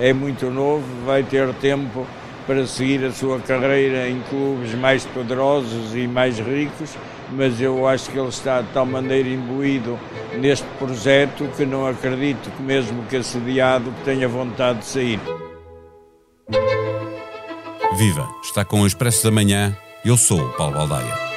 é muito novo, vai ter tempo para seguir a sua carreira em clubes mais poderosos e mais ricos, mas eu acho que ele está de tal maneira imbuído neste projeto que não acredito que mesmo que assediado tenha vontade de sair. Viva! Está com o Expresso da Manhã. Eu sou o Paulo Baldaia.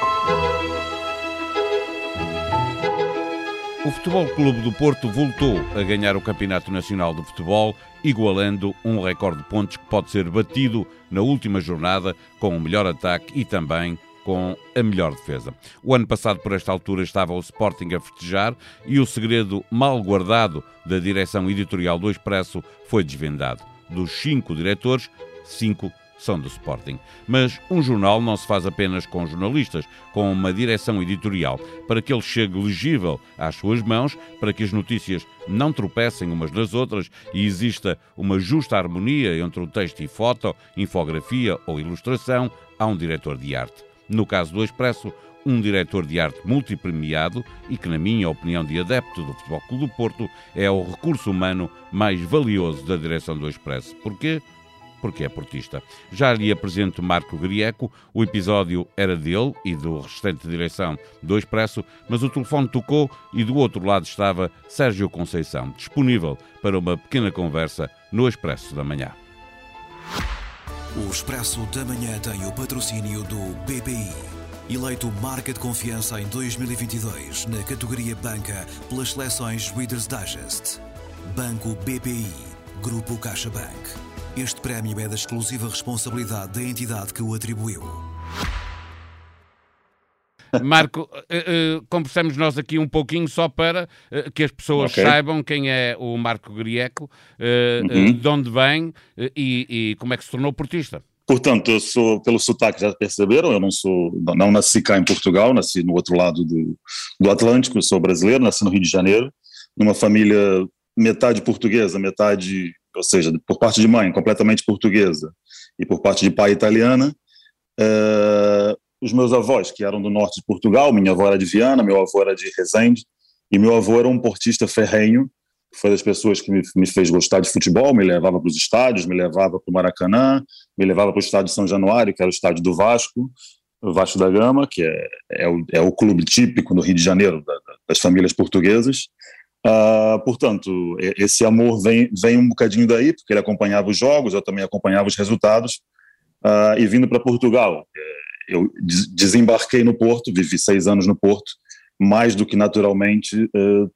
O Futebol Clube do Porto voltou a ganhar o Campeonato Nacional de Futebol, igualando um recorde de pontos que pode ser batido na última jornada com o melhor ataque e também com a melhor defesa. O ano passado, por esta altura, estava o Sporting a festejar e o segredo mal guardado da direção editorial do Expresso foi desvendado. Dos cinco diretores, cinco são do Sporting. Mas um jornal não se faz apenas com jornalistas, com uma direção editorial, para que ele chegue legível às suas mãos, para que as notícias não tropecem umas nas outras e exista uma justa harmonia entre o texto e foto, infografia ou ilustração, há um diretor de arte. No caso do Expresso, um diretor de arte multipremiado e que, na minha opinião de adepto do Futebol Clube do Porto, é o recurso humano mais valioso da direção do Expresso. Porquê? Porque é portista. Já lhe apresento Marco Grieco, o episódio era dele e do restante direção do Expresso, mas o telefone tocou e do outro lado estava Sérgio Conceição, disponível para uma pequena conversa no Expresso da Manhã. O Expresso da Manhã tem o patrocínio do BPI. Eleito marca de confiança em 2022 na categoria Banca pelas seleções Reader's Digest. Banco BPI. Grupo CaixaBank. Este prémio é da exclusiva responsabilidade da entidade que o atribuiu. Marco, uh, uh, conversamos nós aqui um pouquinho só para uh, que as pessoas okay. saibam quem é o Marco Grieco, uhum. de onde vem e, e, como é que se tornou portista. Portanto, eu sou, pelo sotaque já perceberam, eu não sou, não nasci cá em Portugal, nasci no outro lado do, do Atlântico, eu sou brasileiro, nasci no Rio de Janeiro, numa família metade portuguesa, metade ou seja, por parte de mãe completamente portuguesa e por parte de pai italiana. É, os meus avós, que eram do norte de Portugal, minha avó era de Viana, meu avô era de Resende, e meu avô era um portista ferrenho, foi das pessoas que me, me fez gostar de futebol, me levava para os estádios, me levava para o Maracanã, me levava para o estádio São Januário, que era o estádio do Vasco, o Vasco da Gama, que é, é, o, é o clube típico no Rio de Janeiro da, das famílias portuguesas, Uh, portanto, esse amor vem, vem um bocadinho daí, porque ele acompanhava os jogos, eu também acompanhava os resultados. Uh, e vindo para Portugal, eu desembarquei no Porto, vivi seis anos no Porto, mais do que naturalmente uh,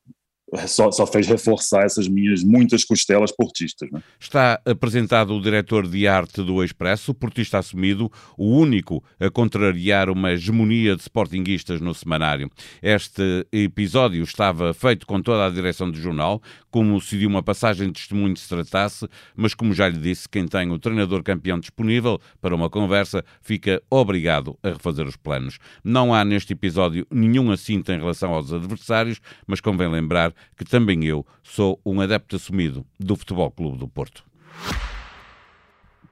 só, só, fez reforçar essas minhas muitas costelas portistas. Né? Está apresentado o diretor de arte do Expresso, portista assumido, o único a contrariar uma hegemonia de sportinguistas no semanário. Este episódio estava feito com toda a direção do jornal, como se de uma passagem de testemunho se tratasse, mas como já lhe disse, quem tem o treinador campeão disponível para uma conversa fica obrigado a refazer os planos. Não há neste episódio nenhum assinto em relação aos adversários, mas convém lembrar que também eu sou um adepto assumido do Futebol Clube do Porto.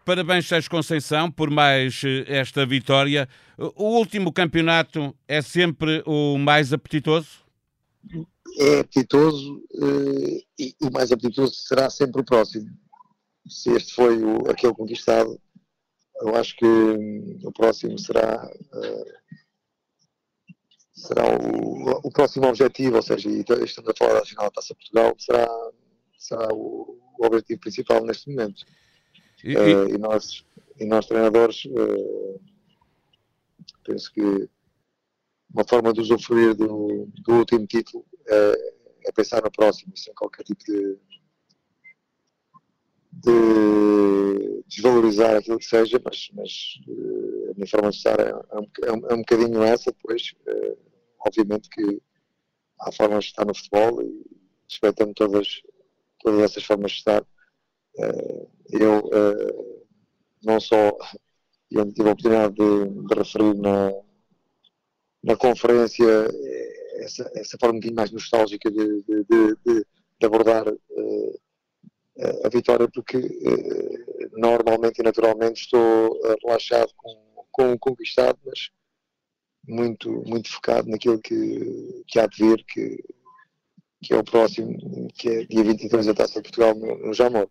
Parabéns, Sérgio Conceição, por mais eh, esta vitória. O último campeonato é sempre o mais apetitoso? É apetitoso eh, e o mais apetitoso será sempre o próximo. Se este foi o, aquele conquistado, eu acho que hum, o próximo será uh, será o, o próximo objetivo, ou seja, e estamos a falar da final da Taça Portugal, será, será o, o objetivo principal neste momento. E, e... Uh, e nós, e nós treinadores, uh, penso que uma forma de usufruir do, do último título é, é, pensar no próximo, sem qualquer tipo de, de desvalorizar aquilo que seja, mas, mas uh, a minha forma de estar é, é, um, é, um, é um bocadinho essa, depois uh, obviamente que há formas de estar no futebol e respeitando todas, todas essas formas de estar. Uh, eu uh, não só eu tive a oportunidade de, de referir na, na conferência eh, essa, essa forma um bocadinho mais nostálgica de, de, de, de abordar a vitória, porque normalmente e naturalmente estou relaxado com, com conquistado, mas muito, muito focado naquilo que, que há de vir, que que é o próximo, que é dia 22 da Taça de Portugal no, Jamor.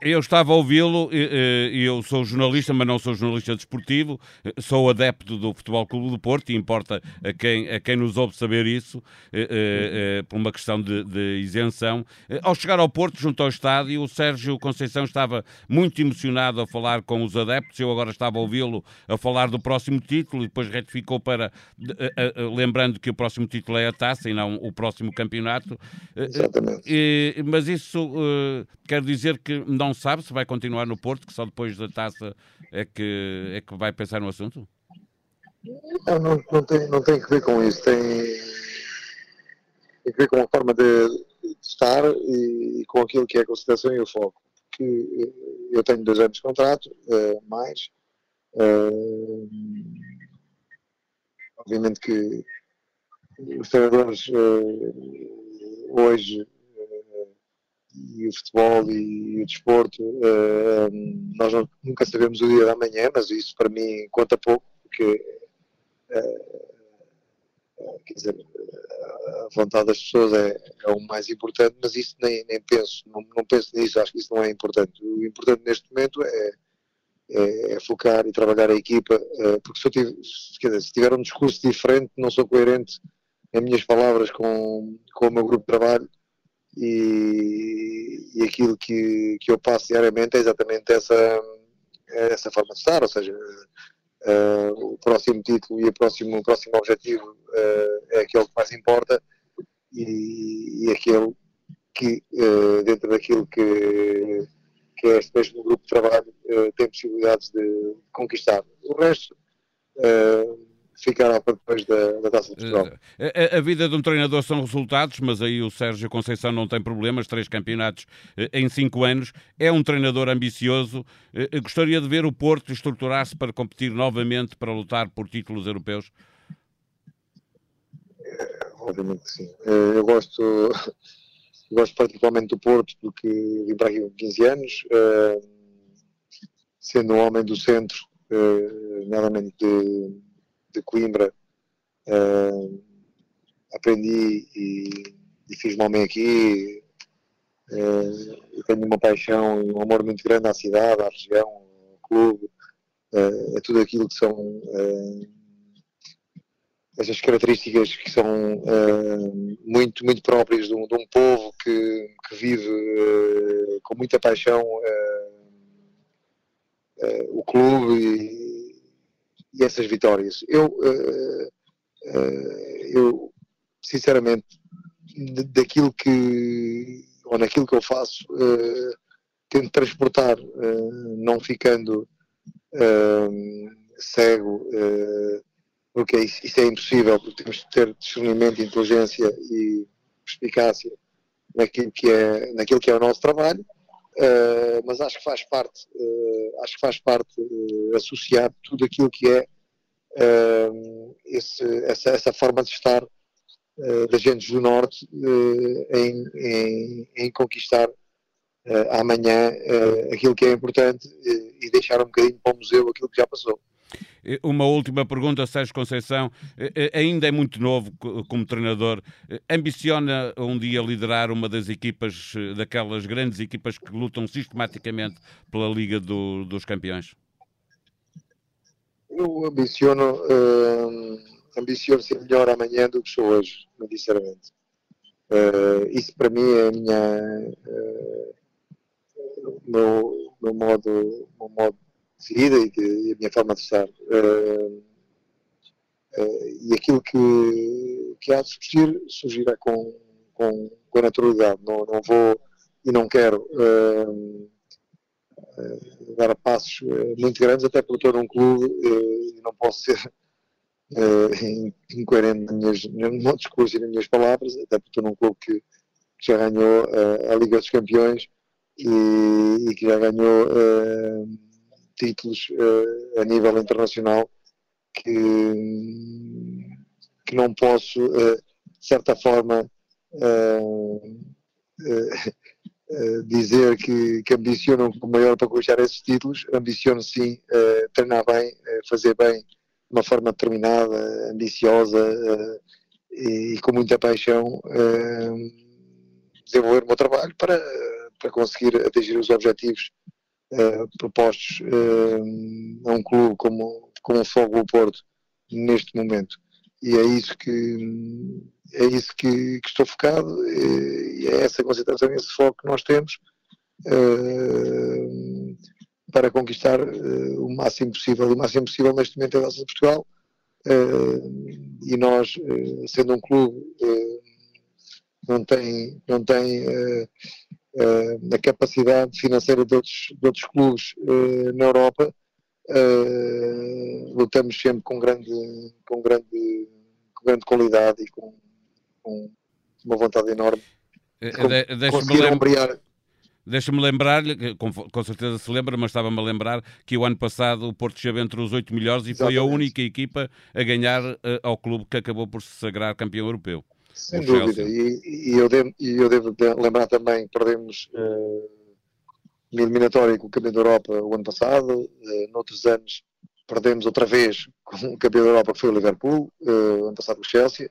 Eu estava a ouvi-lo, e eu sou jornalista, mas não sou jornalista desportivo, sou adepto do Futebol Clube do Porto e importa a quem, a quem nos ouve saber isso, por uma questão de, de isenção. Ao chegar ao Porto, junto ao estádio, o Sérgio Conceição estava muito emocionado a falar com os adeptos, eu agora estava a ouvi-lo a falar do próximo título e depois retificou para, lembrando que o próximo título é a Taça e não o próximo campeonato. Exatamente. mas isso uh, quer dizer que não sabe se vai continuar no Porto, que só depois da taça é que, é que vai pensar no assunto? Não, não, não, tem, não tem que ver com isso. Tem, tem que ver com a forma de, de estar e, e, com aquilo que é a consideração e o foco. Porque eu tenho dois anos de contrato, uh, mais. Uh, obviamente que os treinadores uh, hoje uh, e o futebol e, o desporto, uh, nós nunca sabemos o dia da manhã, mas isso para mim conta pouco, porque uh, quer dizer, a vontade das pessoas é, é, o mais importante, mas isso nem, nem penso, não, não, penso nisso, acho que isso não é importante. O importante neste momento é, é, é focar e trabalhar a equipa, porque se, eu tiver, dizer, se tiver um discurso diferente, não sou coerente as minhas palavras com, com o meu grupo de trabalho e, e aquilo que, que eu passo diariamente é exatamente essa, essa forma de estar, ou seja, uh, o próximo título e o próximo, o próximo objetivo uh, é aquele que mais importa e, e aquele que, uh, dentro daquilo que, que é este mesmo grupo de trabalho, tem possibilidades de conquistar. O resto ficará para depois da, da Taça de Portugal. A, a, vida de um treinador são resultados, mas aí o Sérgio Conceição não tem problemas, três campeonatos eh, em cinco anos. É um treinador ambicioso. Eh, eh, gostaria de ver o Porto estruturar-se para competir novamente para lutar por títulos europeus? obviamente que sim. Eu gosto, gosto particularmente do Porto porque vim para aqui com 15 anos, sendo um homem do centro, nomeadamente de de Coimbra, uh, aprendi e, e fiz-me homem aqui. Uh, tenho uma paixão e um amor muito grande à cidade, à região, ao clube, uh, a tudo aquilo que são essas características que são uh, muito, muito próprias de um, de um povo que, que vive uh, com muita paixão uh, o clube e, e essas vitórias. Eu, uh, uh, eu sinceramente, daquilo que, ou naquilo que eu faço, uh, tento transportar, não ficando cego, porque é isso, isso, é impossível, porque temos de ter discernimento, inteligência e perspicácia naquilo que é, naquilo que é o nosso trabalho. Uh, mas acho que faz parte, uh, acho que faz parte uh, associar tudo aquilo que é esse, essa, essa, forma de estar das gentes do Norte em, em, em, conquistar amanhã aquilo que é importante e deixar um bocadinho para o museu aquilo que já passou. Uma última pergunta, Sérgio Conceição. Ainda é muito novo como treinador. Ambiciona um dia liderar uma das equipas, daquelas grandes equipas que lutam sistematicamente pela Liga do, dos Campeões? Eu ambiciono, uh, ambiciono ser melhor amanhã do que sou hoje, muito sinceramente. Uh, isso para mim é a minha, uh, meu, meu, modo, meu modo de vida e, e a minha forma de estar. Uh, e aquilo que, que há de surgir, surgirá com, com, com naturalidade. Não, não vou e não quero uh, uh, dar passos muito grandes, até porque estou num clube e não posso ser incoerente nas no meu discurso e nas minhas palavras, até porque estou num clube que, que já ganhou a Liga dos Campeões e, e que já ganhou títulos uh, a nível internacional que, que não posso, uh, de certa forma, uh, dizer que, que ambicionam o maior para conquistar esses títulos. Ambiciono sim treinar bem, fazer bem de uma forma determinada, ambiciosa e, e, com muita paixão desenvolver o meu trabalho para, para conseguir atingir os objetivos propostos uh, a um clube como, como o Fogo do Porto neste momento. E é isso que, é isso que, que estou focado e é essa concentração, esse foco que nós temos uh, para conquistar o máximo possível. E o máximo possível neste momento é a Taça de Portugal. e nós, sendo um clube não tem, não tem uh, uh, a capacidade financeira de outros, de outros clubes uh, na Europa. lutamos sempre com grande, com grande, com grande qualidade e com, com uma vontade enorme de, de conseguir ombrear. Deixa-me lembrar-lhe, com, com, certeza se lembra, mas estava-me a lembrar que o ano passado o Porto esteve entre os oito melhores e Exatamente. foi a única equipa a ganhar uh, ao clube que acabou por se sagrar campeão europeu. Sem dúvida, e, e, eu devo, e eu devo lembrar também que perdemos uh, na eliminatória com o Campeão da Europa o ano passado, uh, noutros anos perdemos outra vez com o Campeão da Europa que foi o Liverpool, uh, ano passado com o Chelsea.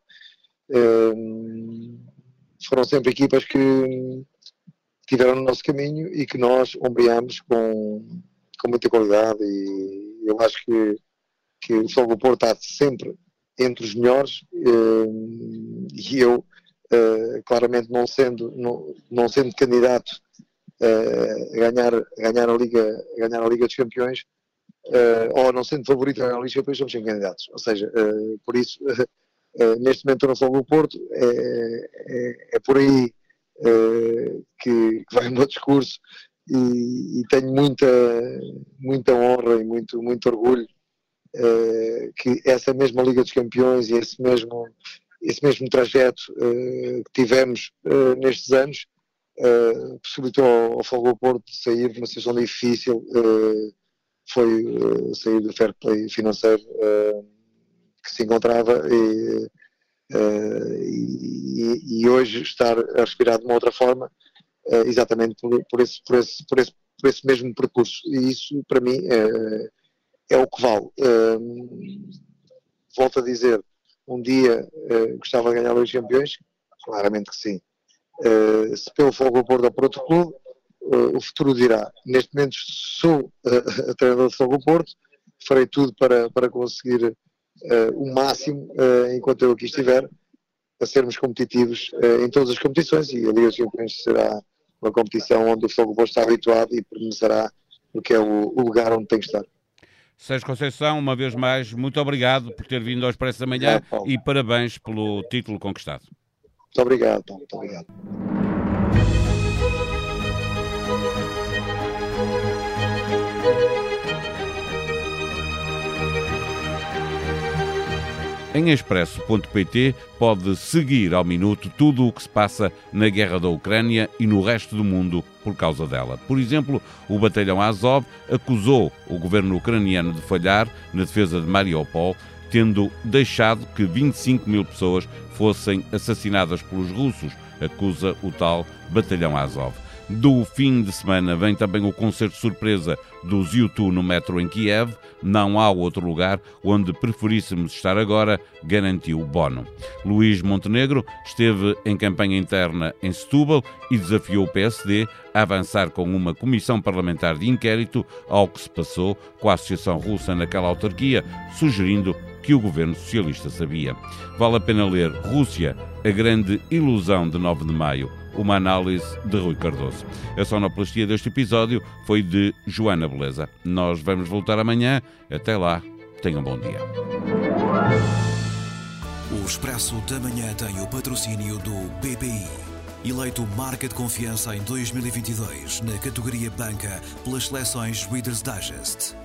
Uh, foram sempre equipas que tiveram no nosso caminho e que nós ombreamos com, com muita qualidade e eu acho que, que o Futebol do Porto está sempre entre os melhores eh, e eu, eh, claramente não sendo, não, não sendo candidato eh, a ganhar, a ganhar, a Liga, a ganhar a Liga dos Campeões, ou não sendo favorito a ganhar a Liga dos Campeões, sempre candidatos. Ou seja, por isso, neste momento estou no Fogo do Porto, é, é, é por aí que, que, vai o meu discurso e, e, tenho muita, muita honra e muito, muito orgulho uh, que essa mesma Liga dos Campeões e esse mesmo, esse mesmo trajeto uh, que tivemos uh, nestes anos possibilitou ao, ao Fogo Porto sair de uma situação difícil, foi sair do fair play financeiro que se encontrava e, e, e, hoje estar a respirar de uma outra forma, exatamente por, por, esse, por, esse, por, esse, por esse mesmo percurso. E isso, para mim, é, é o que vale. Uh, volto a dizer, um dia uh, gostava de ganhar dois campeões? Claramente que sim. Uh, se pelo Fogo Porto ou por outro clube, o futuro dirá. Neste momento sou a treinador do Fogo Porto, farei tudo para, para conseguir o máximo, enquanto eu aqui estiver, a sermos competitivos em todas as competições e a Liga dos Campeões será uma competição onde o Fogo Porto está habituado e permanecerá porque é o lugar onde tem que estar. Sérgio Conceição, uma vez mais, muito obrigado por ter vindo ao Expresso da Manhã é, e parabéns pelo título conquistado. Muito obrigado, Paulo. Muito obrigado. Em expresso.pt pode seguir ao minuto tudo o que se passa na guerra da Ucrânia e no resto do mundo por causa dela. Por exemplo, o batalhão Azov acusou o governo ucraniano de falhar na defesa de Mariupol, tendo deixado que 25 mil pessoas fossem assassinadas pelos russos, acusa o tal batalhão Azov. Do fim de semana vem também o concerto surpresa dos YouTube no metro em Kiev. Não há outro lugar onde preferíssemos estar agora, garantiu Bono. Luís Montenegro esteve em campanha interna em Setúbal e desafiou o PSD a avançar com uma comissão parlamentar de inquérito ao que se passou com a Associação Russa naquela autarquia, sugerindo que o governo socialista sabia. Vale a pena ler Rússia, a grande ilusão de 9 de maio uma análise de Rui Cardoso. A sonoplastia deste episódio foi de Joana Beleza. Nós vamos voltar amanhã. Até lá, tenham um bom dia. O Expresso da Manhã tem o patrocínio do BPI. Eleito marca de confiança em 2022 na categoria Banca pelas seleções Reader's Digest.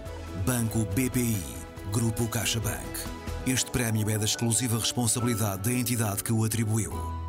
Banco BPI. Grupo CaixaBank. Este prémio é da exclusiva responsabilidade da entidade que o atribuiu.